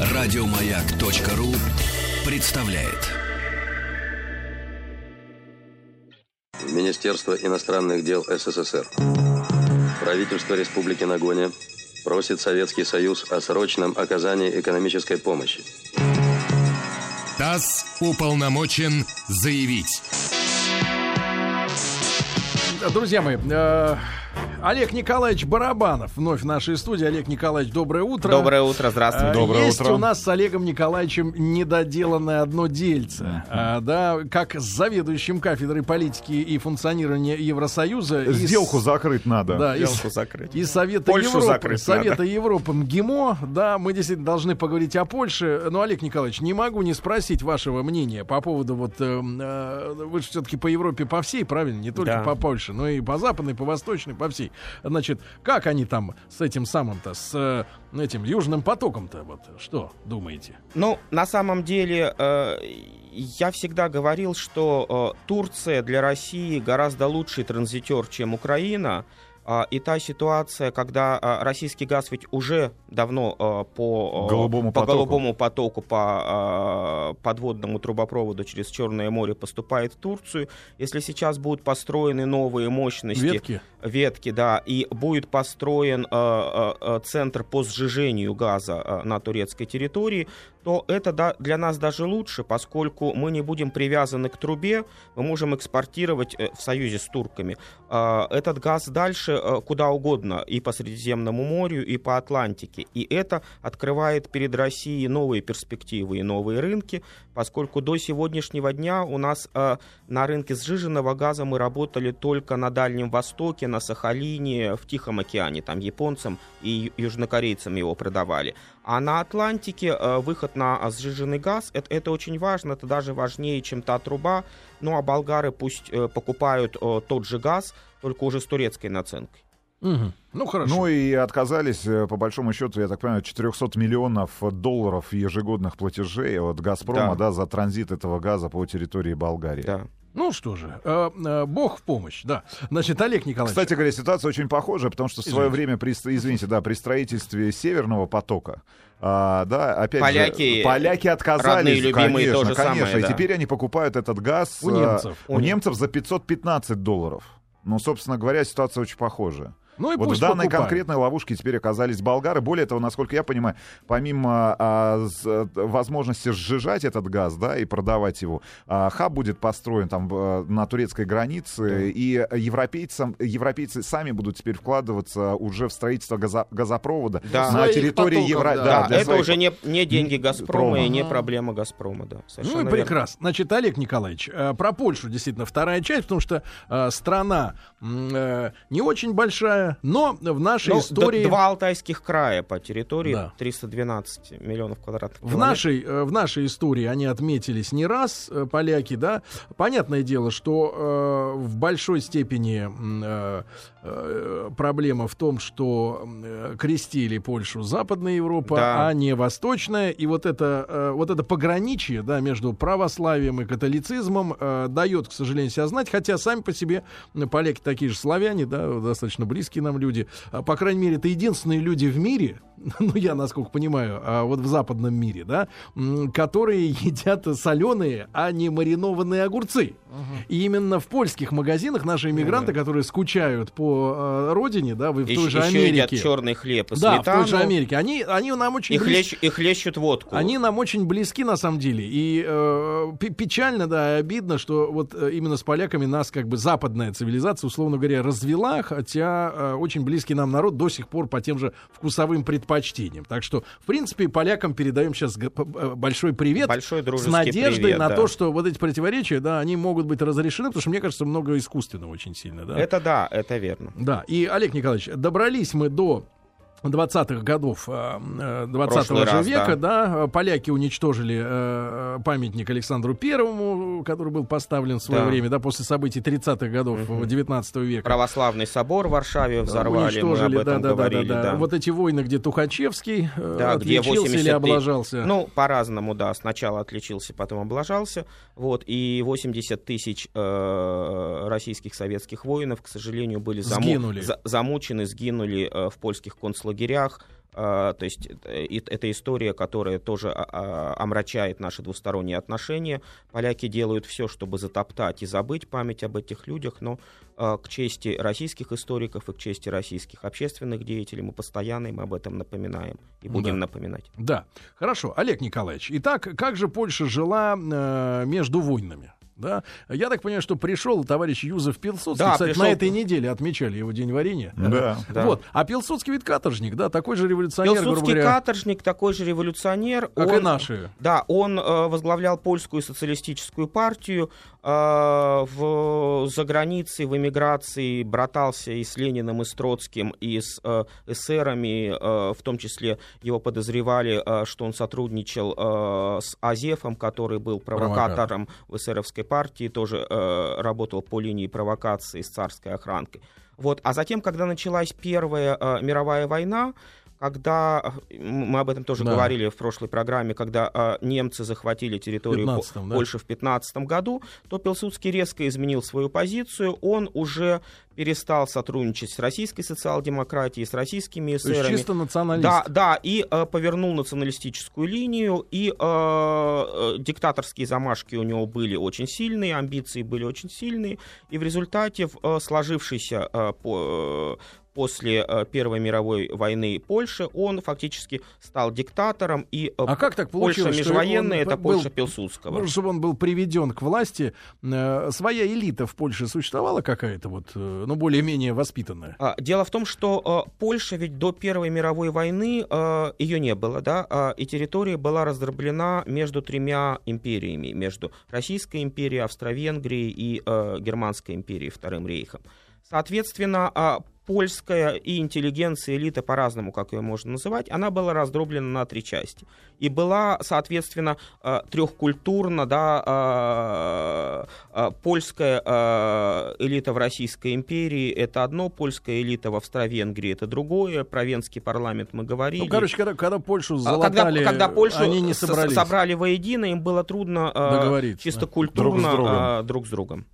Радиомаяк.ру представляет. Министерство иностранных дел СССР. Правительство Республики Нагоня просит Советский Союз о срочном оказании экономической помощи. ТАСС уполномочен заявить. Друзья мои, э, Олег Николаевич Барабанов вновь в нашей студии. Олег Николаевич, доброе утро. Доброе утро, здравствуйте. Э, Доброе Есть утро. у нас с Олегом Николаевичем недоделанное одно дельце. А, да, как с заведующим кафедрой политики и функционирования Евросоюза. и с- Сделку закрыть надо. Да, Сделку закрыть. из Совета Польшу Европы, закрыть Совета надо. Европы МГИМО, да, мы действительно должны поговорить о Польше. Но, Олег Николаевич, не могу не спросить вашего мнения по поводу вот, э, э, вы же все-таки по Европе по всей, правильно, не только Да. по Польше, но и по западной, по восточной, по всей. Значит, как они там с этим самым-то, с э, этим Южным потоком-то, вот, что думаете? Ну, на самом деле, э, я всегда говорил, что э, Турция для России гораздо лучший транзитер, чем Украина. А, И та ситуация, когда а, российский газ ведь уже давно а, по, а, Голубому по потоку. голубому потоку, по подводному трубопроводу через Черное море поступает в Турцию. Если сейчас будут построены новые мощности, Ветки? Ветки, да, и будет построен э, э, э, центр по сжижению газа на турецкой территории, то это да- для нас даже лучше, поскольку мы не будем привязаны к трубе, мы можем экспортировать в союзе с турками этот газ дальше куда угодно, и по Средиземному морю, и по Атлантике. И это открывает перед Россией новые перспективы и новые рынки, поскольку до сегодняшнего дня у нас на рынке сжиженного газа мы работали только на Дальнем Востоке, на Сахалине, в Тихом океане, там японцам и южнокорейцам его продавали. А на Атлантике э, выход на а, сжиженный газ, это, это очень важно, это даже важнее, чем та труба. Ну а болгары пусть э, покупают э, тот же газ, только уже с турецкой наценкой. Мгм. Ну, хорошо. Ну и отказались, э, по большому счету, я так понимаю, 400 миллионов долларов ежегодных платежей от «Газпрома» Да. да. за транзит этого газа по территории Болгарии. Да. Ну что же, э, э, Бог в помощь, да. Значит, Олег Николаевич. Кстати говоря, ситуация очень похожая, потому что в свое Извините. время, при, извините, да, при строительстве Северного потока, а, да, опять Поляки, же, поляки отказались, родные, любимые, конечно, то же конечно, самое, и да. теперь они покупают этот газ У а, немцев. у немцев за 515 долларов. Ну, собственно говоря, ситуация очень похожая. Ну и Вот пусть в данной покупают. конкретной ловушке теперь оказались болгары. Более того, насколько я понимаю, помимо а, с- э, возможности сжижать этот газ, да, и продавать его, а, хаб будет построен там в- на турецкой границе, и европейцам, европейцы сами будут теперь вкладываться уже в строительство газо- газопровода Да. на Своих территории потоков, Евро... да. Да, для это своих- уже не, не деньги «Газпрома» Прома. и не Ага. проблема «Газпрома», да. Ну совершенно и верно. прекрасно. Значит, Олег Николаевич, э, про Польшу действительно вторая часть, потому что э, страна э, не очень большая, но в нашей Ну, истории... Два Алтайских края по территории Да. 312 миллионов квадратных В километров. нашей, э, в нашей истории они отметились не раз, э, поляки, да. Понятное дело, что э, в большой степени э, проблема в том, что э, крестили Польшу Западная Европа, Да. а не Восточная. И вот это, э, вот это пограничие да, между православием и католицизмом э, дает, к сожалению, себя знать. Хотя сами по себе э, поляки такие же славяне, да, достаточно близкие нам люди. А, По крайней мере, это единственные люди в мире, ну я насколько понимаю, а вот в западном мире, да, которые едят соленые, а не маринованные огурцы. И именно в польских магазинах наши иммигранты, которые скучают по э, родине, да, вы в той Еще, же еще едят Америке. черный хлеб и Да, в сметану. той же Америке. Они, они нам очень И, хлещ- и хлещут водку. Они нам очень близки, на самом деле. И э, пе- печально, да, и обидно, что вот э, именно с поляками нас как бы западная цивилизация, условно говоря, развела, хотя э, очень близкий нам народ до сих пор по тем же вкусовым предпочтениям. Так что, в принципе, полякам передаем сейчас большой привет. Большой с надеждой привет, на да. то, что вот эти противоречия, да, они могут быть разрешены, потому что, мне кажется, много искусственного очень сильно, да. Это да, это верно. Да, и, Олег Николаевич, добрались мы до 20-х годов э, э, 20 Прошлый же раз, века, да. поляки уничтожили э, памятник Александру Первому, который был поставлен в свое Да. время, да, после событий 30-х годов Мгм. 19 века. Православный собор в Варшаве взорвали, мы об Уничтожили, этом да, да, говорили. да, да, да. Вот эти войны, где Тухачевский э, Да, где отличился 80 или облажался. Ну, по-разному, да. Сначала отличился, потом облажался. Вот, и 80 тысяч э, российских советских воинов, к сожалению, были заму- Сгинули. за- замучены, сгинули э, в польских концлагерях. Э, то есть э, это история, которая тоже а, а, омрачает наши двусторонние отношения. Поляки делают все, чтобы затоптать и забыть память об этих людях, но к чести российских историков и к чести российских общественных деятелей мы постоянно им об этом напоминаем и будем Да. напоминать. Да, хорошо, Олег Николаевич. Итак, как же Польша жила э, между войнами? Да? Я так понимаю, что пришел товарищ Юзеф Пилсудский. Да, Кстати, пришел. на этой неделе отмечали его день варенья. Да. Да. Вот. А Пилсудский ведь каторжник, да, такой же революционер, Пилсудский говоря, каторжник, такой же революционер. как и Он- наши. Да, он э, возглавлял польскую социалистическую партию, э, в, за границей, в эмиграции братался и с Лениным, и с Троцким, и с э, эсерами, э, в том числе его подозревали, э, что он сотрудничал э, с Азефом, который был провокатором в эсеровской партии, тоже э, работал по линии провокации с царской охранкой. Вот. А затем, когда началась Первая э, мировая война, когда мы об этом тоже Да. говорили в прошлой программе, когда э, немцы захватили территорию По- 15-м, да. Польши в 15 году, то Пилсудский резко изменил свою позицию. Он уже перестал сотрудничать с российской социал-демократией, с российскими То есть эсерами. чисто националист. Да, да, и э, повернул националистическую линию, и э, э, диктаторские замашки у него были очень сильные, амбиции были очень сильные, и в результате в э, сложившейся э, по- э, после э, Первой мировой войны Польши он фактически стал диктатором, и э, А как так Польша получилось, что межвоенная это был- Польша Пилсудского. Чтобы он был приведен к власти, э, своя элита в Польше существовала какая-то вот, ну, более-менее воспитанная. А, Дело в том, что Польша ведь до Первой мировой войны ее не было, да, а, и территория была раздроблена между тремя империями, между Российской империей, Австро-Венгрией и Германской империей, Вторым рейхом. Соответственно, а, польская и интеллигенция, элита, по-разному, как ее можно называть, она была раздроблена на три части. И была, соответственно, э, трехкультурно, да, э, э, польская элита в Российской империи это одно, польская элита в Австро-Венгрии это другое, про венский парламент мы говорили. Ну, короче, когда, когда Польшу А когда, залатали, когда Польшу они не собрались. собрали воедино, им было трудно чисто да. культурно Друг с другом. друг с другом.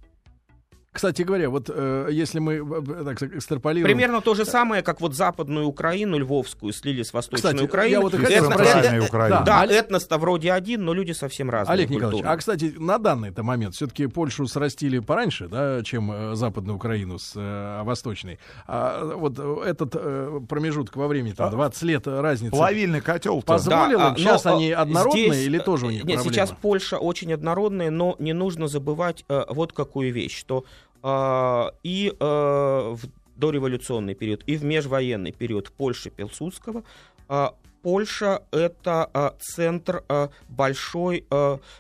Кстати говоря, вот э, если мы э, так сказать, экстраполируем... Примерно то же самое, как вот западную Украину, Львовскую, слили с восточной Кстати, Украины. я вот и хотел этно- э, Украина. Да. Да, Олег- этнос-то вроде один, но люди совсем разные. Олег Николаевич, культурно. а, кстати, на данный-то момент все-таки Польшу срастили пораньше, да, чем э, Западную Украину с э, Восточной. А вот э, этот э, промежуток во времени, там, 20 лет э, разницы, Плавильный котел-то. позволил Да, им? а, Сейчас но, они э, однородные здесь, или тоже у э, них Нет, проблема? сейчас Польша очень однородная, но не нужно забывать э, вот какую вещь, что э, и э, в дореволюционный период, и в межвоенный период Польши Пилсудского э, Польша это центр большой,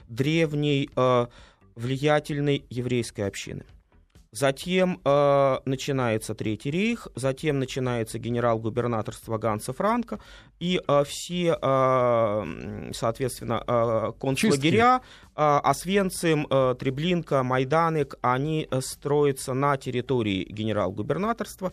древней, влиятельной еврейской общины. Затем э, начинается Третий рейх, затем начинается генерал-губернаторство Ганса Франка, и э, все, э, соответственно, э, концлагеря, э, Освенцим, э, Треблинка, Майданик, они э, строятся на территории генерал-губернаторства,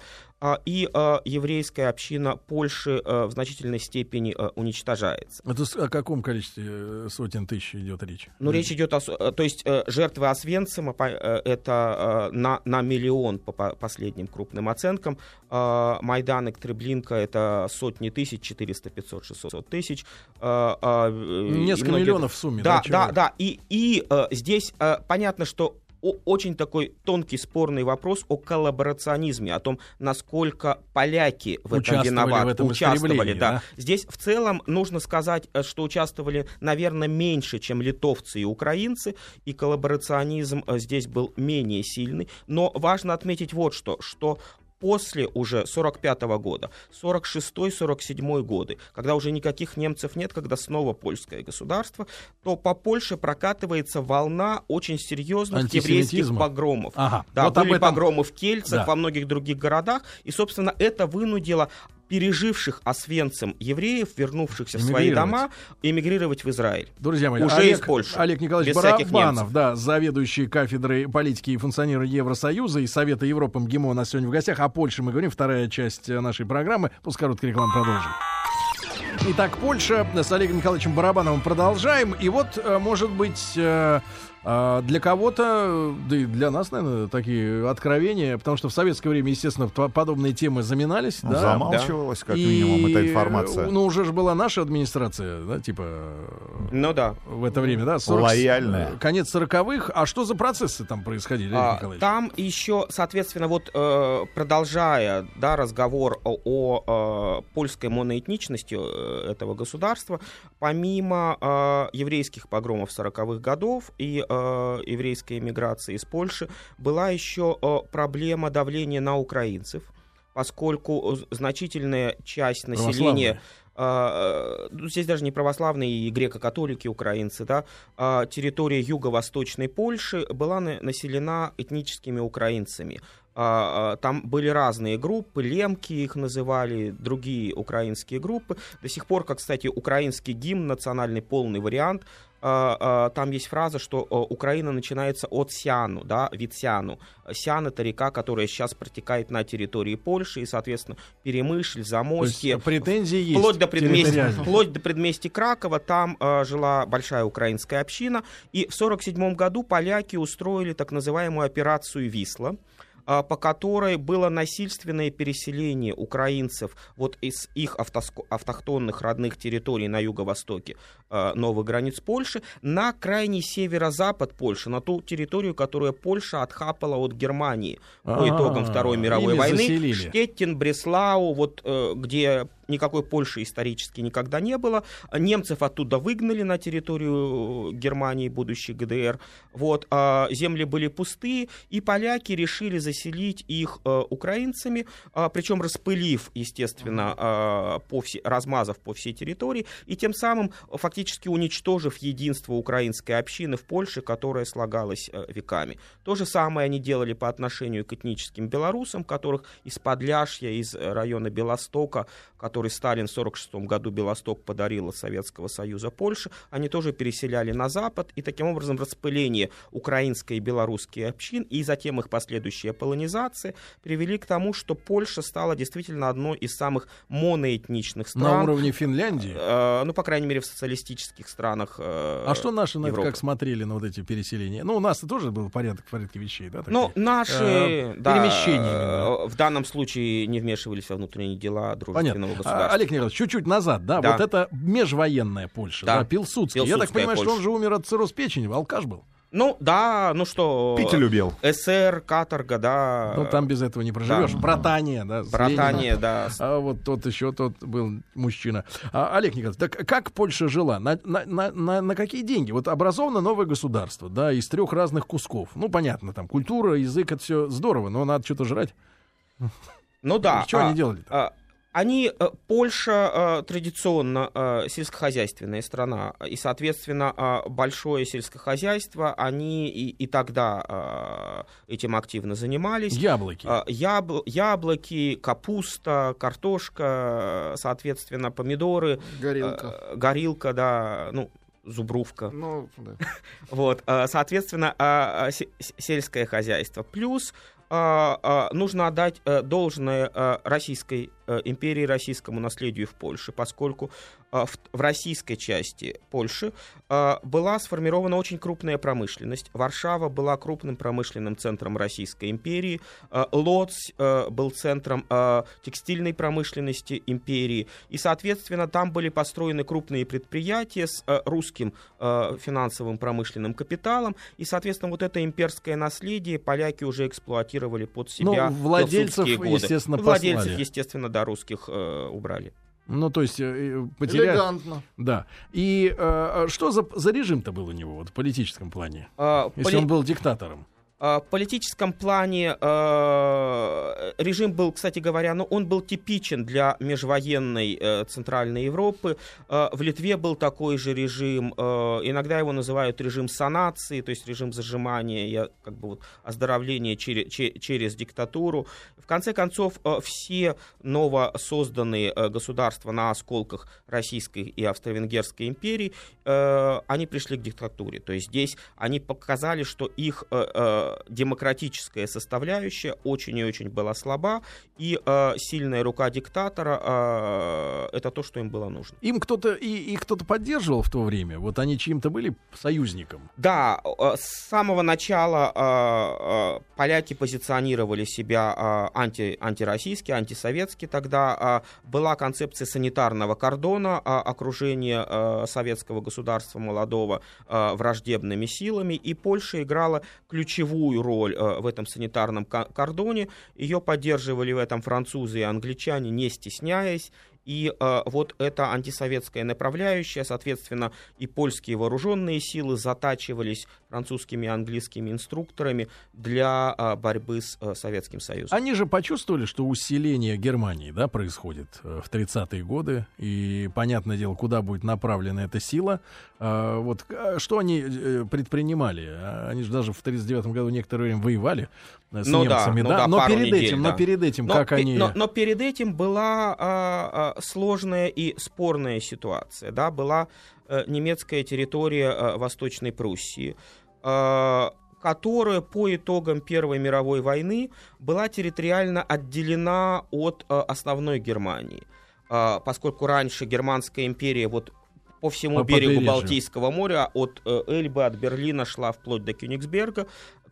и э, еврейская община Польши э, в значительной степени уничтожается. Это о каком количестве э, сотен тысяч идет речь? Ну, речь идет о... э, То есть э, жертвы Освенцима это на, на миллион по по последним крупным оценкам. Майдан и Треблинка это сотни тысяч, 400, 500, 600 тысяч. Несколько многие- миллионов в сумме. Да, да, человек? да. И, и здесь понятно, что очень такой тонкий спорный вопрос о коллаборационизме, о том, насколько поляки в этом виноваты, в этом участвовали, да. да? Здесь в целом нужно сказать, э, что участвовали, наверное, меньше, чем литовцы и украинцы, и коллаборационизм э, здесь был менее сильный. Но важно отметить вот что, что после уже 45 года, 46-47 годы, когда уже никаких немцев нет, когда снова польское государство, то по Польше прокатывается волна очень серьезных еврейских погромов. Ага. Да, вот были этом... погромы в Кельцах, Да. во многих других городах, и, собственно, это вынудило переживших Освенцим евреев, вернувшихся в свои дома, эмигрировать в Израиль. Друзья мои, Уже Олег, из Польши. Олег Николаевич Барабанов, да, заведующий кафедрой политики и функционирования Евросоюза и Совета Европы МГИМО нас сегодня в гостях. О Польше мы говорим, вторая часть э, нашей программы. После короткой рекламы продолжим. Итак, Польша с Олегом Николаевичем Барабановым продолжаем. И вот, э, может быть, э, для кого-то, да и для нас, наверное, такие откровения, потому что в советское время, естественно, подобные темы заминались. Ну, да, замалчивалась, как И, минимум, эта информация. Ну, уже же была наша администрация, да, типа Ну да. в это время, да? 40 Лояльная. Конец сороковых. А что за процессы там происходили, А, Николаевич? Там еще, соответственно, вот э, продолжая да, разговор о, о, э, польской моноэтничности э, этого государства, помимо еврейских погромов 40-х годов и э, еврейской эмиграции из Польши, была еще э, проблема давления на украинцев, поскольку э, значительная часть населения э, ну, здесь даже не православные и греко-католики украинцы, да, а территория юго-восточной Польши была на- населена этническими украинцами. А, а, Там были разные группы, лемки их называли, другие украинские группы. До сих пор, как, кстати, украинский гимн, национальный полный вариант, там есть фраза, что а, Украина начинается от Сиану, да, вид Сиану. Сиан — это река, которая сейчас протекает на территории Польши, и, соответственно, Перемышль, То есть Замостье, претензии есть. Вплоть до, предместья, вплоть до предместья Кракова, там э, жила большая украинская община, и в 1947 году поляки устроили так называемую операцию «Висла», а, по которой было насильственное переселение украинцев вот из их автохтонных родных территорий на юго-востоке э, новых границ Польши на крайний северо-запад Польши, на ту территорию, которую Польша отхапала от Германии по А, итогам Второй мировой войны. Штеттин, Бреслау, вот э, где никакой Польши исторически никогда не было. Немцев оттуда выгнали на территорию Германии, будущей ГДР. Вот, а земли были пустые, и поляки решили заселить их э, украинцами, а, причем распылив, естественно, а, по все, размазав по всей территории, и тем самым фактически уничтожив единство украинской общины в Польше, которая слагалась э, веками. То же самое они делали по отношению к этническим белорусам, которых из Подляшья, из э, района Белостока, который Сталин в 1946 году Белосток подарил от Советского Союза Польше, они тоже переселяли на Запад, и таким образом распыление украинской и белорусской общин, и затем их последующая полонизация привели к тому, что Польша стала действительно одной из самых моноэтничных стран. На уровне Финляндии. Э, ну, по крайней мере, в социалистических странах. э, А что наши на это как смотрели на вот эти переселения? Ну, у нас тоже был порядок, порядке вещей, да? такие? Ну, наши Э, да, перемещения э, в данном случае не вмешивались во внутренние дела дружественного Понятно. Государства. А, Олег Николаевич, чуть-чуть назад, да, Да. вот это межвоенная Польша, да, Да. Пилсудский. Я так Пилсудская понимаю, что он Польша. же умер от цирроз печени, алкаш был. Ну, да, ну что... Пить любил. СССР, каторга, да. Ну, там без этого не проживешь. да. Братания, да. Лениным. да. А вот тот еще тот был мужчина. А, Олег Николаевич, так как Польша жила? На, на, на, на, на какие деньги? Вот образовано новое государство, да, из трех разных кусков. Ну, понятно, там культура, язык, это все здорово, но надо что-то жрать. Ну да. Что а, они делали? а, Они, э, Польша э, традиционно э, сельскохозяйственная страна, и, соответственно, большое сельскохозяйство, они и, и тогда этим активно занимались. Яблоки. Ябл- яблоки, капуста, картошка, соответственно, помидоры, Горилка. горилка, да, ну, зубрувка. Ну, да. Вот, соответственно, сельское хозяйство. Плюс нужно отдать э, должное э, Российской э, империи, российскому наследию в Польше, поскольку а, в, в российской части Польши а, была сформирована очень крупная промышленность. Варшава была крупным промышленным центром Российской империи. А, Лоцк э, был центром а, текстильной промышленности империи. И, соответственно, там были построены крупные предприятия с русским финансовым промышленным капиталом. И, соответственно, вот это имперское наследие поляки уже эксплуатировали под себя. Ну, владельцев, годы. естественно, Владельцев, послали. естественно, да, русских э, убрали. Ну, то есть э, э, потеряли. Элегантно. Да. И э, что за, за режим-то был у него вот, в политическом плане? А, Если поли- он был диктатором. В политическом плане режим был, кстати говоря, ну, он был типичен для межвоенной Центральной Европы. В Литве был такой же режим, иногда его называют режим санации, то есть режим зажимания как бы вот оздоровления через, через диктатуру. В конце концов, все новосозданные государства на осколках Российской и Австро-Венгерской империи, они пришли к диктатуре. То есть здесь они показали, что их э, э, демократическая составляющая очень и очень была слаба, и э, сильная рука диктатора э, это то, что им было нужно. Им кто-то и их кто-то поддерживал в то время. Вот они чьим-то были союзником. Да, э, с самого начала э, э, поляки позиционировали себя э, анти, антироссийски, антисоветски. Тогда э, была концепция санитарного кордона, э, окружения э, советского государства молодого э, враждебными силами, и Польша играла ключевую роль э, в этом санитарном кордоне. Ее поддерживали в этом французы и англичане, не стесняясь. И э, вот эта антисоветская направляющая, соответственно, и польские вооруженные силы затачивались французскими и английскими инструкторами для э, борьбы с э, Советским Союзом. Они же почувствовали, что усиление Германии да, происходит э, в 30-е годы, и понятное дело, куда будет направлена эта сила. Э, вот э, что они предпринимали? Они же даже в 39 году некоторое время воевали с ну немцами, да? Ну да? но, перед недель, этим, да. но перед этим, но, как они... Но, но перед этим была а, а, сложная и спорная ситуация, да, была а, немецкая территория а, Восточной Пруссии, а, которая по итогам Первой мировой войны была территориально отделена от а, основной Германии. А, поскольку раньше Германская империя вот по всему по берегу. Балтийского моря, от э, Эльбы, от Берлина шла вплоть до Кёнигсберга,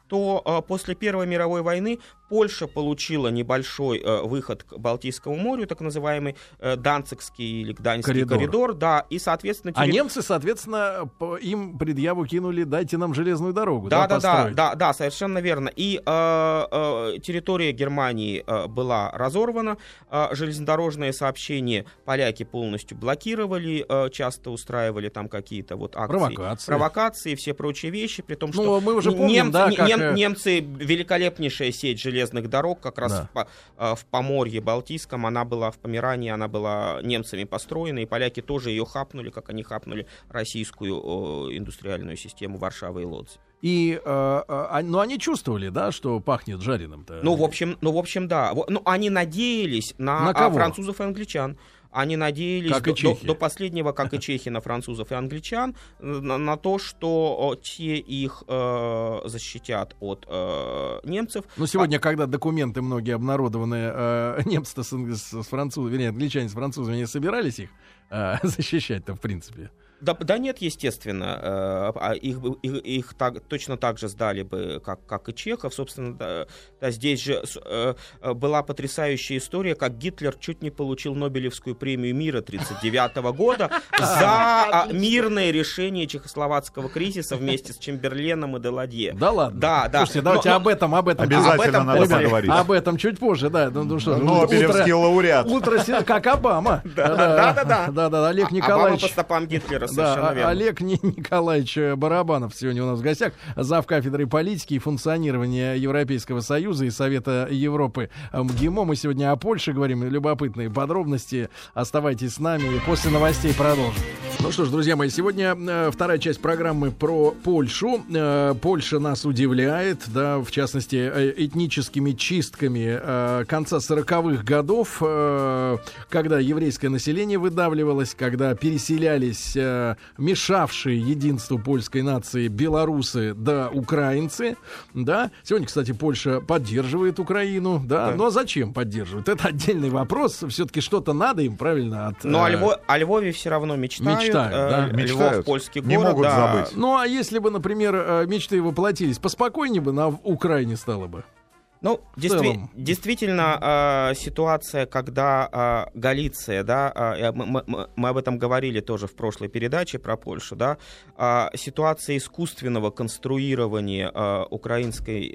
то э, после Первой мировой войны Польша получила небольшой э, выход к Балтийскому морю, так называемый э, Данцикский или Гданьский коридор. коридор, да, и, соответственно... Терри... А немцы, соответственно, им предъяву кинули, дайте нам железную дорогу, да, да, да, да, да, совершенно верно. И э, э, территория Германии э, была разорвана, э, железнодорожное сообщение поляки полностью блокировали, э, часто устраивали там какие-то вот акции, провокации, провокации все прочие вещи, при том, ну, что ну, мы уже помним, немцы, да, как... нем, немцы великолепнейшая сеть железных железных дорог, как раз да. в, а, в Поморье Балтийском, она была в Померании, она была немцами построена, и поляки тоже ее хапнули, как они хапнули российскую индустриальную систему Варшавы и Лодзи. И, э, э, ну, они чувствовали, да, что пахнет жареным-то. Ну, в общем, ну, в общем, да. Ну, они надеялись на, на кого? французов и англичан. Они надеялись как до, до, до последнего, как и чехи, на французов и англичан, на, на то, что те их э, защитят от э, немцев. Но сегодня, а... когда документы многие обнародованы, э, немцы с, с, с французами, вернее, англичане с французами не собирались их э, защищать-то, в принципе. Да, да нет, естественно. Э, а их, их, их так, точно так же сдали бы, как, как и чехов. Собственно, да, да, здесь же э, э была потрясающая история, как Гитлер чуть не получил Нобелевскую премию мира 1939 года за а, мирное решение чехословацкого кризиса вместе с Чемберленом и Деладье. Да ладно? Да, да. Слушайте, давайте об этом, об этом. Обязательно надо поговорить. Об этом чуть позже, да. Ну, ну, что, Нобелевский лауреат. Утро, как Обама. Да, да, да. Да, да, Олег Николаевич. Обама по стопам Гитлера да, верно. Олег Николаевич Барабанов сегодня у нас в гостях, зав. кафедрой политики и функционирования Европейского Союза и Совета Европы МГИМО. Мы сегодня о Польше говорим, любопытные подробности. Оставайтесь с нами и после новостей продолжим. Ну что ж, друзья мои, сегодня э, вторая часть программы про Польшу. Э, Польша нас удивляет, да, в частности, э, этническими чистками конца 40-х годов, когда еврейское население выдавливалось, когда переселялись мешавшие единству польской нации белорусы да украинцы, да. Сегодня, кстати, Польша поддерживает Украину, да. да. Ну а зачем поддерживает? Это отдельный вопрос. Все-таки что-то надо им, правильно? От, Но э... о, Львов, о Львове все равно мечтают мечтают, э, да? Мечтают. Львов, польский не город. могут да. забыть. Ну, а если бы, например, э, мечты воплотились, поспокойнее бы на Украине стало бы? Ну, действи- действительно, э, ситуация, когда э, Галиция, да, э, мы, мы, мы об этом говорили тоже в прошлой передаче про Польшу, да, э, ситуация искусственного конструирования э, украинской,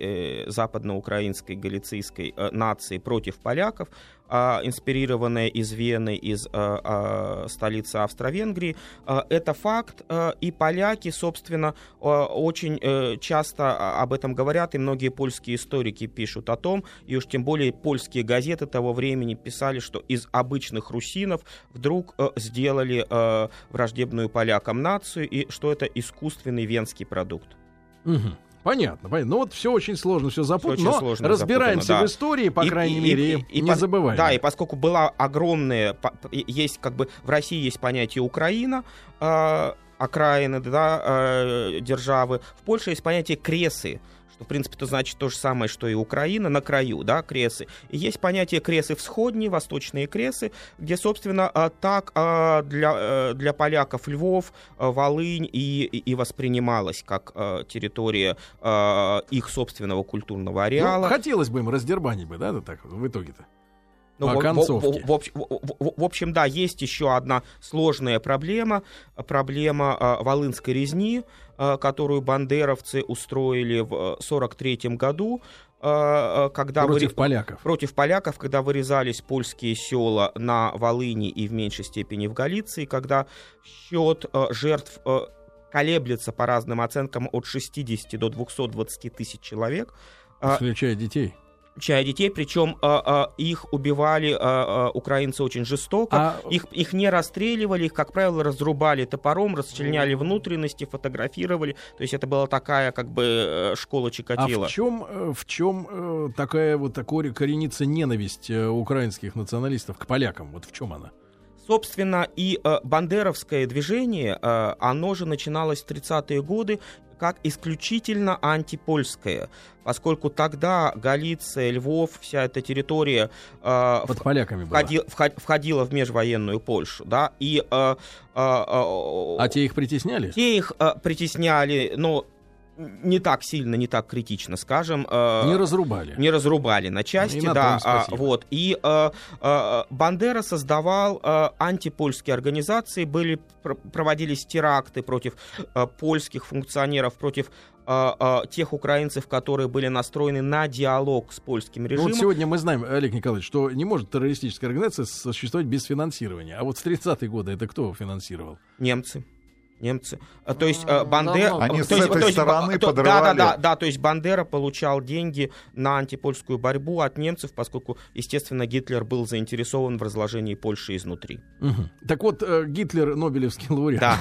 э, западноукраинской, галицийской э, нации против поляков, инспирированная из Вены, из а, столицы Австро-Венгрии. Это факт, и поляки, собственно, очень э, часто об этом говорят, и многие польские историки пишут о том, и уж тем более польские газеты того времени писали, что из обычных русинов вдруг э, сделали э, враждебную полякам нацию, и что это искусственный венский продукт. Угу. Понятно, понятно. Ну вот все очень сложно, все запутано, но сложно разбираемся запутано, да. в истории, по и, крайней и, мере, и, и, не и, забываем. Да, и поскольку была огромная, есть как бы в России есть понятие Украина, э, окраины, да, э, державы, в Польше есть понятие кресы, в принципе, это значит то же самое, что и Украина, на краю, да, кресы. И есть понятие кресы всходние, восточные кресы, где, собственно, а, так а, для, э, для поляков Львов, а, Волынь и, и воспринималась как территория их собственного культурного ну, ареала. Ну, хотелось бы им раздербанить бы, да, так в итоге-то? Ну, в, концовке. В, в, в, в общем, да, есть еще одна сложная проблема, проблема э, волынской резни, э, которую бандеровцы устроили в 1943 году, э, когда против вы... поляков. Против поляков, когда вырезались польские села на Волыни и в меньшей степени в Галиции, когда счет э, жертв э, колеблется по разным оценкам от 60 до 220 тысяч человек. Включая детей чая детей, причем а, а, их убивали а, а, украинцы очень жестоко, а... их, их не расстреливали, их, как правило, разрубали топором, расчленяли внутренности, фотографировали, то есть это была такая как бы э, школа Чикатило. А в чем, э, в чем э, такая вот такая коренится ненависть украинских националистов к полякам? Вот в чем она? Собственно, и э, бандеровское движение, э, оно же начиналось в 30-е годы как исключительно антипольское, поскольку тогда Галиция, Львов, вся эта территория э, Под поляками входи, была. входила в межвоенную Польшу, да, и... Э, э, э, а те их притесняли? Те их э, притесняли, но не так сильно, не так критично, скажем. Э, не разрубали. Не разрубали на части, и да. А, вот. И э, э, Бандера создавал э, антипольские организации, были, проводились теракты против э, польских функционеров, против тех украинцев, которые были настроены на диалог с польским режимом. Ну, вот сегодня мы знаем, Олег Николаевич, что не может террористическая организация существовать без финансирования. А вот с 30-е годы это кто финансировал? Немцы немцы. А, то есть э, Бандера... Они то с есть, этой то есть, стороны то, подрывали... Да, да, да, да, то есть Бандера получал деньги на антипольскую борьбу от немцев, поскольку, естественно, Гитлер был заинтересован в разложении Польши изнутри. Угу. Так вот, э, Гитлер Нобелевский лауреат. Да,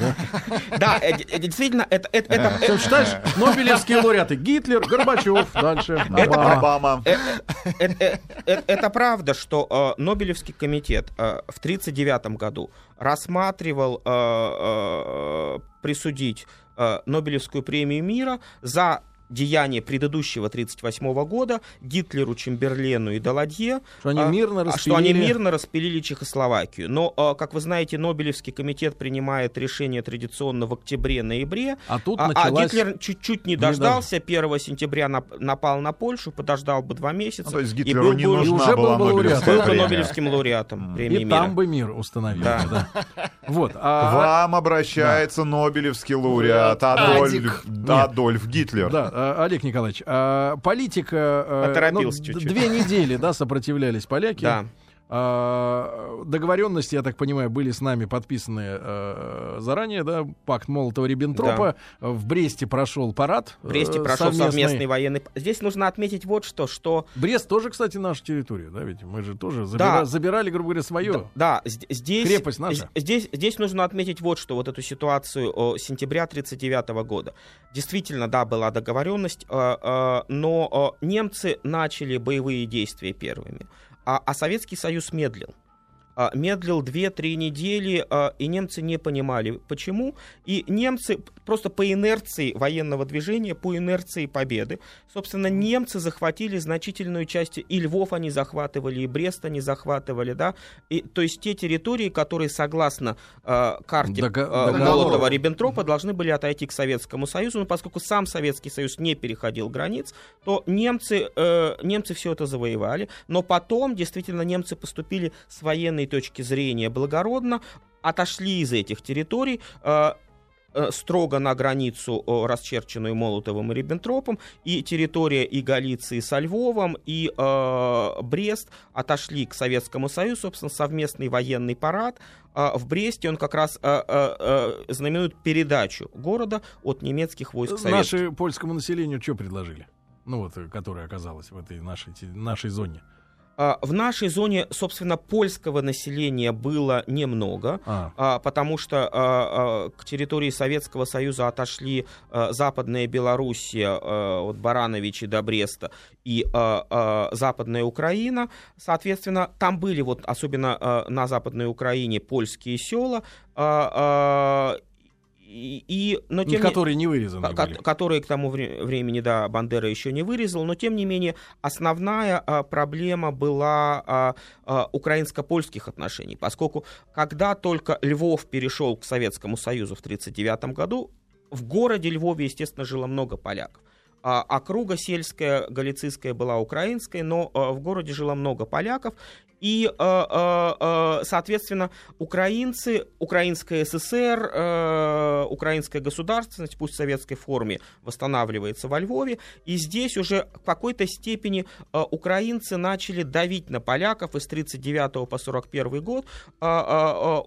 да, э, действительно, это... это, считаешь, Нобелевские лауреаты Гитлер, Горбачев, дальше Обама. Это правда, что Нобелевский комитет в 1939 году рассматривал присудить э, Нобелевскую премию мира за деяния предыдущего 1938 года Гитлеру, Чемберлену и Даладье, что они, а, мирно распилили... что они мирно распилили Чехословакию. Но, а, как вы знаете, Нобелевский комитет принимает решение традиционно в октябре-ноябре, а, тут а, началась... а Гитлер чуть-чуть не дождался, 1 сентября напал на Польшу, подождал бы два месяца. Ну, то есть Гитлеру и был, не нужна уже была был, Нобелевская был бы Нобелевским лауреатом премии и мира. там бы мир установили. Да. Да. Вот, а... Вам обращается да. Нобелевский лауреат Адольф, Адольф Гитлер. Да, а, Олег Николаевич, а, политика... А, ну, две недели, да, сопротивлялись поляки. Да. А, договоренности, я так понимаю, были с нами подписаны э, заранее, да, пакт Молотова-Риббентропа. Да. В Бресте прошел парад. В Бресте э, прошел совместный. совместный военный. Здесь нужно отметить вот что, что... Брест тоже, кстати, наша территория, да, ведь мы же тоже забира... да. забирали, грубо говоря, свое. Да, да. здесь... Крепость наша. Здесь, здесь нужно отметить вот что, вот эту ситуацию о, сентября 1939 года. Действительно, да, была договоренность, э, э, но э, немцы начали боевые действия первыми а, а Советский Союз медлил. А, медлил 2-3 недели, а, и немцы не понимали, почему. И немцы просто по инерции военного движения, по инерции победы, собственно, немцы захватили значительную часть, и Львов они захватывали, и Брест они захватывали, да, и, то есть те территории, которые, согласно э, карте Дог- э, Молотова-Риббентропа, должны были отойти к Советскому Союзу, но поскольку сам Советский Союз не переходил границ, то немцы, э, немцы все это завоевали, но потом, действительно, немцы поступили с военной точки зрения благородно, отошли из этих территорий, э, строго на границу, э, расчерченную Молотовым и Риббентропом, и территория и Галиции со Львовом, и э, Брест отошли к Советскому Союзу, собственно, совместный военный парад. Э, в Бресте он как раз э, э, э, знаменует передачу города от немецких войск советских. Наши польскому населению что предложили? Ну вот, э, которая оказалась в этой нашей, нашей зоне. А, В нашей зоне, собственно, польского населения было немного. А, а, потому что а, к территории Советского Союза отошли Западная Белоруссия а, от Барановичи до Бреста и Западная Украина. Соответственно, там были вот особенно на Западной Украине польские села. И, и- но тем не- которые не вырезаны ко- были. которые к тому вре- времени, да, Бандера еще не вырезал, но тем не менее основная а, проблема была а, а, украинско-польских отношений, поскольку когда только Львов перешел к Советскому Союзу в 1939 году, в городе Львове, естественно, жило много поляков. А, Округа сельская, галицийская была украинской, но а, в городе жило много поляков. И, а, а, а, соответственно, украинцы, Украинская ССР, э, украинская государственность, пусть в советской форме, восстанавливается во Львове. И здесь уже в какой-то степени э, украинцы начали давить на поляков. И с 1939 по 1941 год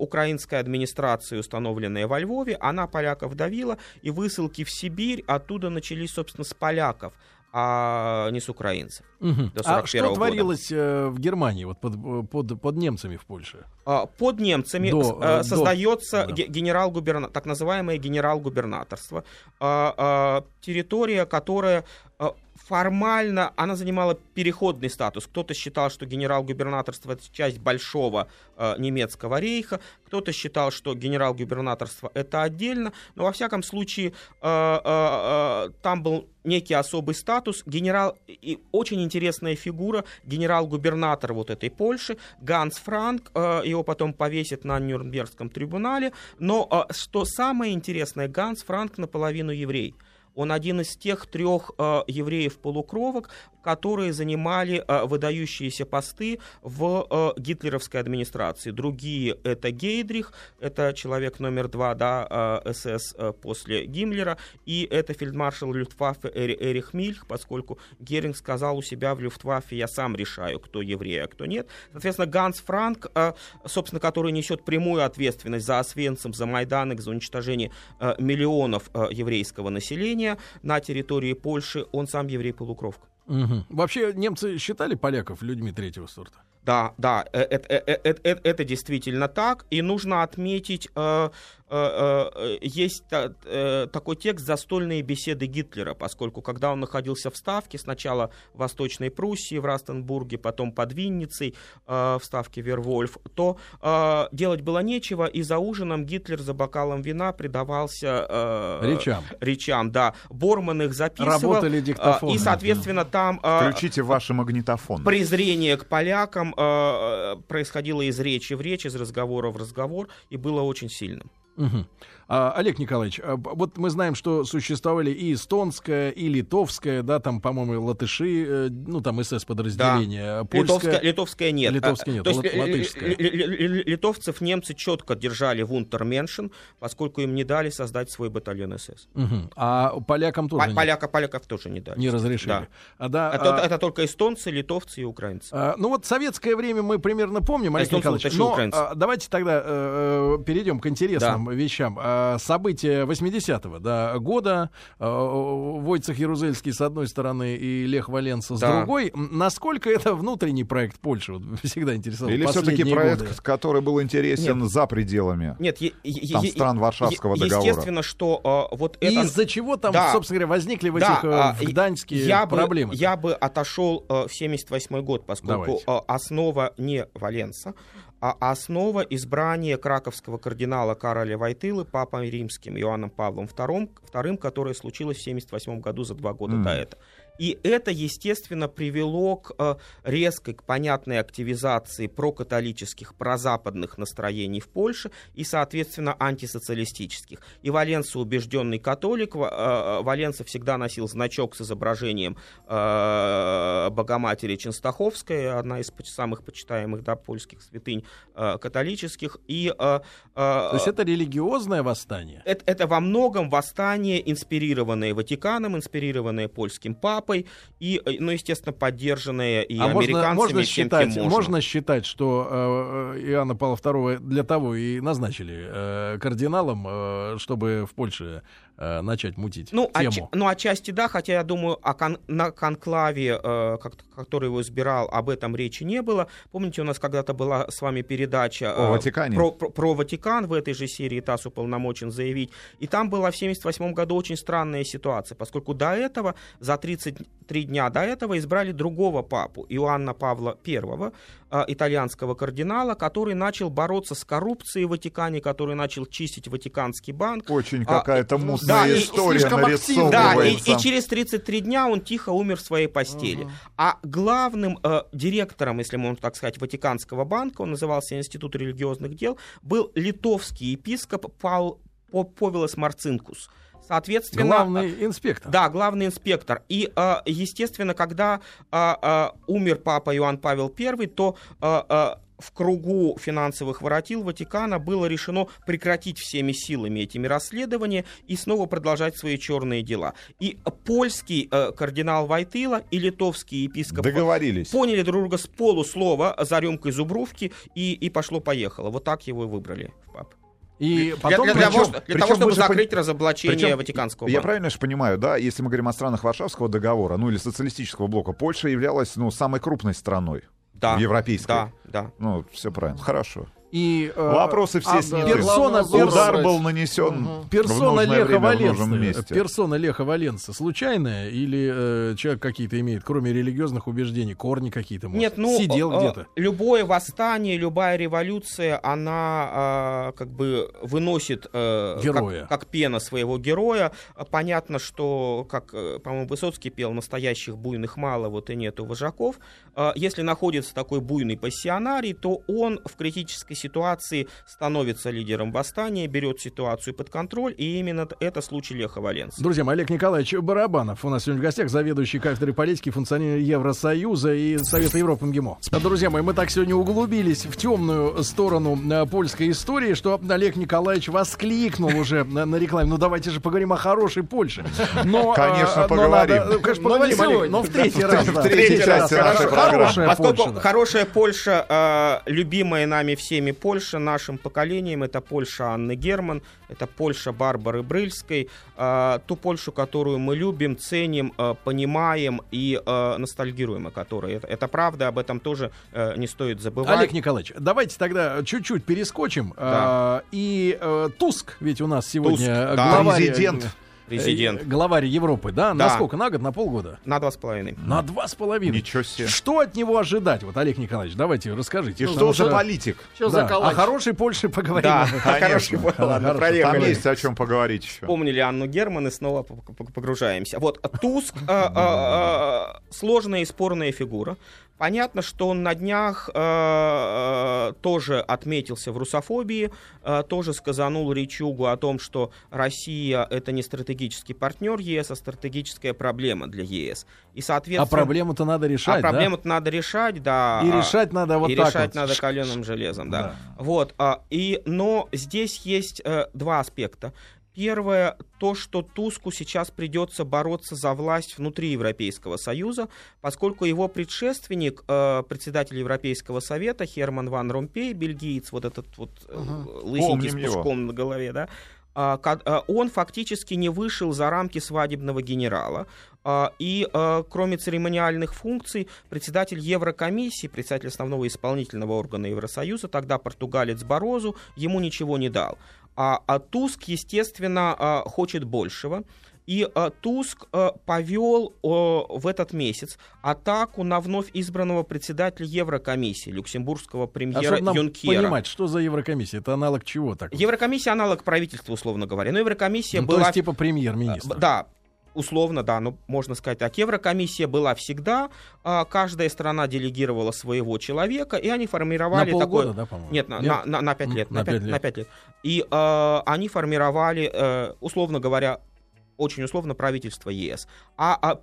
украинская администрация, установленная во Львове, она поляков давила. И высылки в Сибирь оттуда начались, собственно, с поляков а не с украинцев. Мгм. до А 41-го что года. творилось э, в Германии, вот под, под, под немцами в Польше? А, Под немцами До, с- э, э, создается до, да. генерал-губерна- так называемое генерал-губернаторство. А, а, Территория, которая а, формально, она занимала переходный статус. Кто-то считал, что генерал-губернаторство это часть большого э, немецкого рейха, кто-то считал, что генерал-губернаторство это отдельно, но во всяком случае э, э, э, там был некий особый статус. Генерал и очень интересная фигура, генерал-губернатор вот этой Польши, Ганс Франк, э, его потом повесят на Нюрнбергском трибунале. Но э, что самое интересное, Ганс Франк наполовину еврей. Он один из тех трех э, евреев-полукровок, которые занимали э, выдающиеся посты в э, гитлеровской администрации. Другие это Гейдрих, это человек номер два да, СС э, после Гиммлера, и это фельдмаршал Люфтваффе Эри- Эрих Мильх, поскольку Геринг сказал у себя в Люфтваффе, я сам решаю, кто еврей, а кто нет. Соответственно, Ганс Франк, собственно, который несет прямую ответственность за Освенцим, за Майдан, и за уничтожение миллионов еврейского населения на территории Польши, он сам еврей-полукровка. Мгм. Вообще немцы считали поляков людьми третьего сорта? Да, да, э- э- э- э- э- это действительно так. И нужно отметить, э, есть та- э, такой текст «Застольные беседы Гитлера», поскольку когда он находился в Ставке, сначала в Восточной Пруссии, в Растенбурге, потом под Винницей, э, в Ставке Вервольф, то э, делать было нечего, и за ужином Гитлер за бокалом вина предавался э, Речам. речам, да. Борман их записывал. Работали э, диктофоны. И, соответственно, там... э, Включите ваши магнитофоны. презрение к полякам э, происходило из речи в речь, из разговора в разговор, и было очень сильным. Мгм. А, Олег Николаевич, а, вот мы знаем, что существовали и эстонская, и литовская, да, там, по-моему, латыши, э, ну, там СС-подразделения, польская. Литовская, литовская нет. Литовская нет, То есть лат- ли- латышская. ли- ли- ли- литовцев немцы четко держали в Унтерменшен, поскольку им не дали создать свой батальон СС. Мгм. А полякам тоже По- Поляка, поляков тоже не дали. не разрешили. Да. А, да, Это, а, это только эстонцы, литовцы и украинцы. а, ну вот советское время мы примерно помним, Олег эстонцы, Николаевич. латыши, Но украинцы. а, давайте тогда э, э, перейдем к интересным вещам. А, события 80-го да, года. э, Войцех Ярузельский с одной стороны и Лех Валенса с Да. другой. Насколько это внутренний проект Польши? Вот всегда интересовал. Или все-таки проект, годы. который был интересен за пределами Нет, е- е- там, е- стран Варшавского е- договора? Естественно, что э, вот это... из-за чего там, Да. собственно говоря, возникли в Да, этих э, а, Гданьске я бы, проблемы? Я бы отошел э, в 78 год, поскольку Давайте. э, основа не Валенса, основа избрания краковского кардинала Кароля Войтылы папой римским Иоанном Павлом II, вторым, которое случилось в 78 году за два года Мгм. до этого. И это, естественно, привело к э, резкой, к понятной активизации прокатолических, прозападных настроений в Польше и, соответственно, антисоциалистических. И Валенса, убежденный католик, э, э, Валенса всегда носил значок с изображением Богоматери Ченстаховской, одна из самых почитаемых да, польских святынь католических. И, То есть это религиозное восстание? Это, это во многом восстание, инспирированное Ватиканом, инспирированное польским папой, и, э, ну, естественно, поддержанное и а американцами, можно, можно считать, можно. можно считать, что э, Иоанна Павла II для того и назначили э, кардиналом, э, чтобы в Польше э, начать мутить ну, тему. Оч- ну, отчасти да, хотя я думаю, о кон- на конклаве, э, как- который его избирал, об этом речи не было. Помните, у нас когда-то была с вами передача О Ватикане. Про, про, про Ватикан в этой же серии ТАСС уполномочен заявить. И там была в 1978 году очень странная ситуация, поскольку до этого, за 33 дня до этого, избрали другого папу, Иоанна Павла I, э, итальянского кардинала, который начал бороться с коррупцией в Ватикане, который начал чистить Ватиканский банк. Очень какая-то А, мутная да, и- история слишком активно. Да, и, нарисовывается. и через 33 дня он тихо умер в своей постели. А главным э, директором, если можно так сказать, Ватиканского банка, он назывался Институт религиозных дел, был литовский епископ Пал, По- Повилос Марцинкус. Соответственно, Главный инспектор. да, главный инспектор. И, э, естественно, когда э, э, умер папа Иоанн Павел I, то в кругу финансовых воротил Ватикана было решено прекратить всеми силами этими расследования и снова продолжать свои черные дела. И польский э, кардинал Вайтыла и литовский епископ Договорились. поняли друг друга с полуслова за рюмкой зубрувки и, и пошло-поехало. Вот так его и выбрали в пап. И Для, потом для того, причем- что- для причем того, чтобы закрыть пон- разоблачение Причем, Ватиканского Я банка. правильно же понимаю, да, если мы говорим о странах Варшавского договора, ну или социалистического блока, Польша являлась, ну, самой крупной страной да, европейской. Да, да. Ну, все правильно. Хорошо. И э, Вопросы все а, сняты. Персона, Удар был нанесен в персона нужное Леха в Валенса. Персона Леха Валенса случайная или э, человек какие-то имеет, кроме религиозных убеждений, корни какие-то? Может? Нет, ну сидел э, где-то. Любое восстание, любая революция, она э, как бы выносит э, Героя. Как, как пена своего героя. Понятно, что, как, э, по-моему, Высоцкий пел, настоящих буйных мало, вот и нету вожаков. Э, Если находится такой буйный пассионарий, то он в критической ситуации становится лидером восстания, берет ситуацию под контроль, и именно это случай Леха Валенса. Друзья мои, Олег Николаевич Барабанов у нас сегодня в гостях, заведующий кафедрой политики, функционер Евросоюза и Совета Европы МГИМО. Друзья мои, мы так сегодня углубились в темную сторону э, польской истории, что Олег Николаевич воскликнул уже на, на рекламе. Ну давайте же поговорим о хорошей Польше. Но, Конечно, э, но поговорим. надо- ну, конечно, Но не поговорим, Олег, сегодня. но в третий раз. да, в третьей части нашей Хорошо- программы. Хорошая Поскольку Польша. да. хорошая Польша, э, любимая нами всеми Польша, нашим поколением, это Польша Анны Герман, это Польша Барбары Брыльской, э, ту Польшу, которую мы любим, ценим, э, понимаем и э, ностальгируем о которой. Это, это правда, об этом тоже э, не стоит забывать. Олег Николаевич, давайте тогда чуть-чуть перескочим. Да. А, и э, Туск, ведь у нас сегодня Туск, э, да. главарь, Президент. Президент. э, главарь Европы, да? На Да. сколько? На год, на полгода? На два с половиной. На два с половиной. Ничего себе. Что от него ожидать? Вот, Олег Николаевич, давайте расскажите. И Ну, что за политик? Что да, за калач? О хорошей Польше поговорим. Да, Конечно. хороший, ладно, Хорошо. Там есть о чем поговорить еще. Вспомнили Анну Герман и снова погружаемся. Вот Туск э, э, э, сложная и спорная фигура. Понятно, что он на днях э, э, тоже отметился в русофобии, э, тоже сказанул речугу о том, что Россия это не стратегический партнер ЕС, а стратегическая проблема для ЕС. И, соответственно, А проблему-то надо решать, а да? проблему-то надо решать, да. И решать надо вот и так решать вот. надо каленым железом, да. Да. Вот, а, и, но здесь есть э, два аспекта. Первое, то, что Туску сейчас придется бороться за власть внутри Европейского Союза, поскольку его предшественник, э, председатель Европейского Совета Херман Ван Ромпей, бельгиец, вот этот вот э, лысенький с Помним его. пушком на голове, да, а, а, он фактически не вышел за рамки свадебного генерала. А, И а, кроме церемониальных функций, председатель Еврокомиссии, председатель основного исполнительного органа Евросоюза, тогда португалец Борозу, ему ничего не дал. А, а Туск, естественно, а, хочет большего. И а, Туск а, повел о, в этот месяц атаку на вновь избранного председателя Еврокомиссии, люксембургского А премьера чтобы нам Юнкера. понимать, что за Еврокомиссия? Это аналог чего так? Еврокомиссия аналог правительства, условно говоря. Но Еврокомиссия Ну, то была есть типа премьер-министр. а, Да. Условно, да, ну, можно сказать так. Еврокомиссия была всегда, а, каждая страна делегировала своего человека, и они формировали на полгода, такое... да, по-моему? Нет, на, на, на, на 5 лет. На На 5, пять лет. на пять лет. И э, они формировали, э, условно говоря, очень условно, правительство ЕС. А, а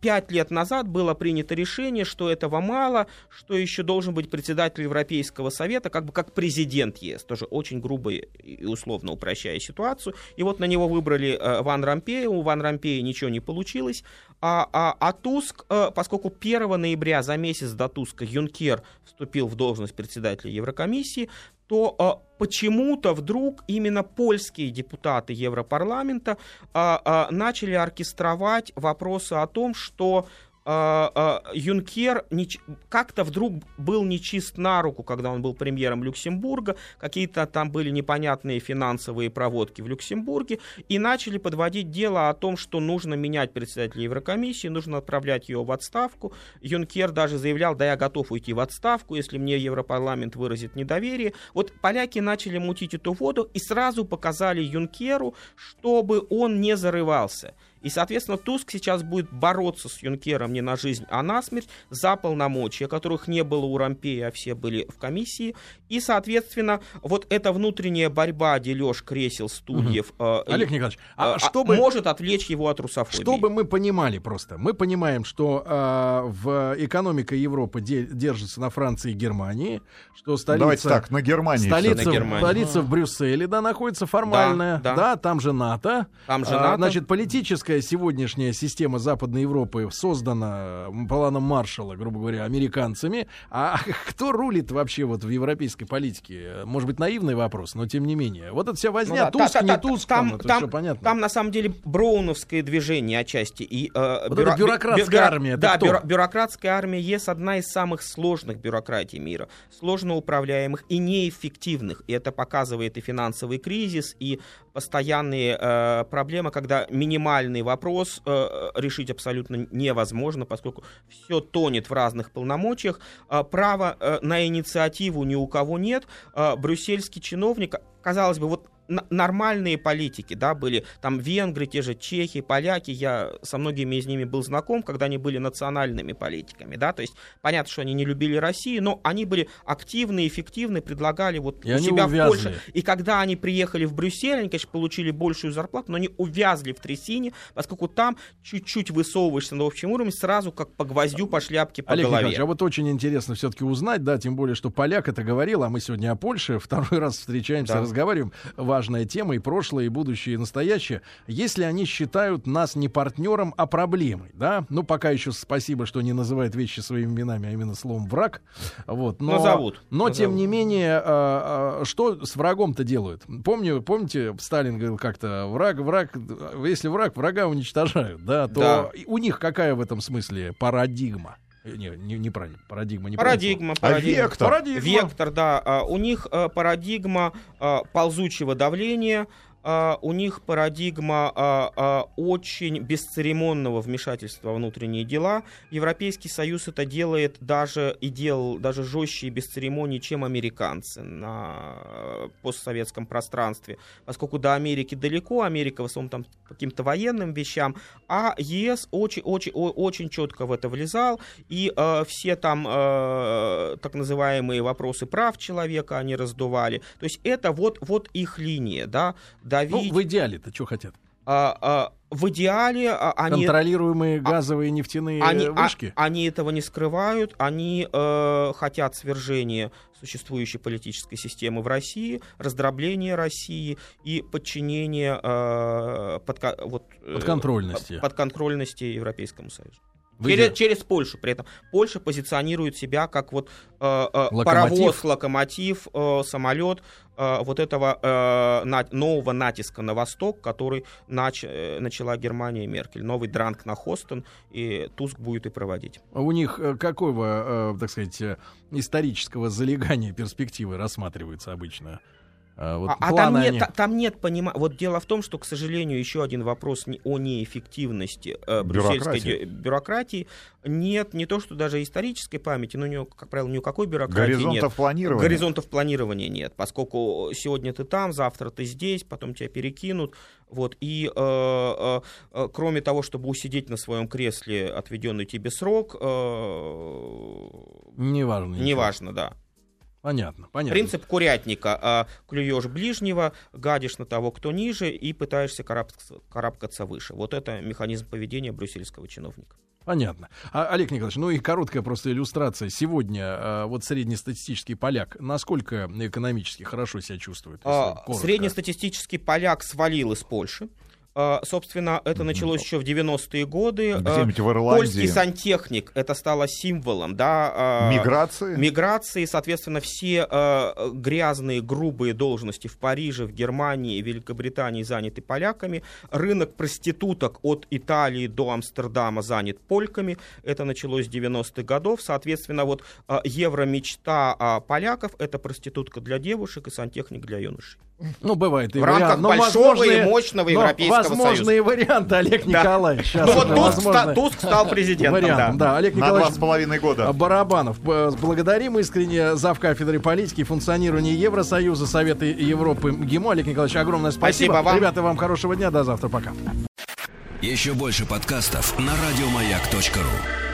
пять лет назад было принято решение, что этого мало, что еще должен быть председатель Европейского Совета, как бы как президент ЕС, тоже очень грубо и условно упрощая ситуацию. И вот на него выбрали э, Ван Ромпея, у Ван Ромпея ничего не получилось. А, а, а Туск, э, поскольку 1 ноября за месяц до Туска Юнкер вступил в должность председателя Еврокомиссии, то э, почему-то вдруг именно польские депутаты Европарламента э, э, начали оркестровать вопросы о том, что Юнкер неч- как-то вдруг был нечист на руку, когда он был премьером Люксембурга, какие-то там были непонятные финансовые проводки в Люксембурге, и начали подводить дело о том, что нужно менять председателя Еврокомиссии, нужно отправлять ее в отставку. Юнкер даже заявлял, да я готов уйти в отставку, если мне Европарламент выразит недоверие. Вот поляки начали мутить эту воду и сразу показали Юнкеру, чтобы он не зарывался. И, соответственно, Туск сейчас будет бороться с Юнкером не на жизнь, а на смерть за полномочия, которых не было у Рампея, а все были в комиссии. И, соответственно, вот эта внутренняя борьба, дележ кресел, стульев, э, Олег Николаевич, а э, чтобы... может отвлечь его от русофобии. Чтобы мы понимали просто, мы понимаем, что а, в экономика Европы де- держится на Франции и Германии, что столица, Давайте так, на Германии. столица, На. Германии. столица в Брюсселе, да, находится формальная, Да, да, да. там же НАТО. Там же А, НАТО. Значит, политическая сегодняшняя система Западной Европы создана планом Маршалла, грубо говоря, американцами. А кто рулит вообще вот в европейской политике? Может быть, наивный вопрос, но тем не менее. Вот эта вся Ну возня, да, Туск, та- та- не та- Туск, там, там, это там- все понятно. Там на самом деле броуновское движение отчасти. И, э, Вот эта бюрократская бю- бюро- армия, это Да, бюро- бюрократская армия ЕС одна из самых сложных бюрократий мира. Сложно управляемых и неэффективных. И это показывает и финансовый кризис, и постоянные э, проблемы, когда минимальный вопрос э, решить абсолютно невозможно, поскольку все тонет в разных полномочиях. Э, права э, на инициативу ни у кого нет. Э, брюссельский чиновник, казалось бы, вот нормальные политики, да, были там венгры, те же чехи, поляки, я со многими из ними был знаком, когда они были национальными политиками, да, то есть понятно, что они не любили Россию, но они были активны, эффективны, предлагали вот И у себя в увязли. Польше. И когда они приехали в Брюссель, они, конечно, получили большую зарплату, но они увязли в трясине, поскольку там чуть-чуть высовываешься на общем уровне, сразу как по гвоздю, по шляпке, по Олег голове. Николаевич, а вот очень интересно все-таки узнать, да, тем более, что поляк это говорил, а мы сегодня о Польше второй раз встречаемся, Да. разговариваем. Важная тема и прошлое, и будущее, и настоящее. Если они считают нас не партнером, а проблемой, да, ну, пока еще спасибо, что не называют вещи своими именами, а именно словом враг, вот, но, Назовут. но тем Назовут. не менее, а, а, что с врагом-то делают? Помню, помните, Сталин говорил как-то, враг, враг, если враг, врага уничтожают, да, то Да. у них какая в этом смысле парадигма? Э, Не, не, не. Парадигма не Парадигма, А парадигма. вектор? Парадигма. Вектор, да. а, У них а, парадигма а, ползучего давления, а, у них парадигма а, а, очень бесцеремонного вмешательства во внутренние дела. Европейский Союз это делает даже и делал даже жестче и без церемоний, чем американцы на э, постсоветском пространстве, поскольку до Америки далеко, Америка в основном там каким-то военным вещам, а ЕС очень-очень очень четко в это влезал, и э, все там э, так называемые вопросы прав человека они раздували. То есть это вот, вот их линия, да, Ну, давить. в идеале-то что хотят? а, а, в идеале а, они... Контролируемые газовые нефтяные Они, а- вышки? они этого не скрывают, они э, хотят свержения существующей политической системы в России, раздробления России и подчинения э, подка- вот, э, Подконтрольности. подконтрольности Европейскому Союзу. Через, через Польшу при этом. Польша позиционирует себя как вот э, э, Локомотив. паровоз, локомотив, э, самолет вот этого э, нового натиска на восток, который нач- э, начала Германия и Меркель. Новый дранг на Хостон, и Туск будет и проводить. У них э, какого, э, так сказать, э, исторического залегания перспективы рассматриваются обычно? А, вот А, а там нет, они- та- там нет понимания. Вот дело в том, что, к сожалению, еще один вопрос не- о неэффективности э, брюссельской Бюрократии. бюрократии. Нет, не то, что даже исторической памяти, но, у нее, как правило, ни у какой бюрократии нет. Горизонтов планирования. Горизонтов планирования нет, поскольку сегодня ты там, завтра ты здесь, потом тебя перекинут. Вот, и э, э, э, кроме того, чтобы усидеть на своем кресле отведенный тебе срок, э, Неважно. неважно, да. Понятно, понятно. Принцип курятника. А, клюешь ближнего, гадишь на того, кто ниже, и пытаешься карабкаться, карабкаться выше. Вот это механизм поведения брюссельского чиновника. Понятно. А, Олег Николаевич, ну и короткая просто иллюстрация. Сегодня а, вот среднестатистический поляк насколько экономически хорошо себя чувствует? А, коротко? Среднестатистический поляк свалил из Польши. А, Собственно, это началось еще в 90-е годы. А, Ирландии. Польский сантехник, это стало символом, да, а, Миграции? миграции, соответственно, все грязные, грубые должности в Париже, в Германии, в Великобритании заняты поляками. Рынок проституток от Италии до Амстердама занят польками. Это началось с 90-х годов. Соответственно, вот евро-мечта а, поляков — это проститутка для девушек и сантехник для юношей. Ну, бывает и в рамках вариант- но большого и возможные- мощного но Европейского возможные варианты, Олег. Николаевич. Сейчас Ну вот Туск, возможно ста- Туск стал президентом, вариантом, да. да. Олег На два Николаевич с половиной года. Барабанов. Б- Благодарим искренне зав. кафедры политики и функционирования Евросоюза, Совета Европы МГИМО. Олег Николаевич, огромное спасибо. Спасибо вам. Ребята, вам хорошего дня. До завтра. Пока. Еще больше подкастов на радиомаяк.ру.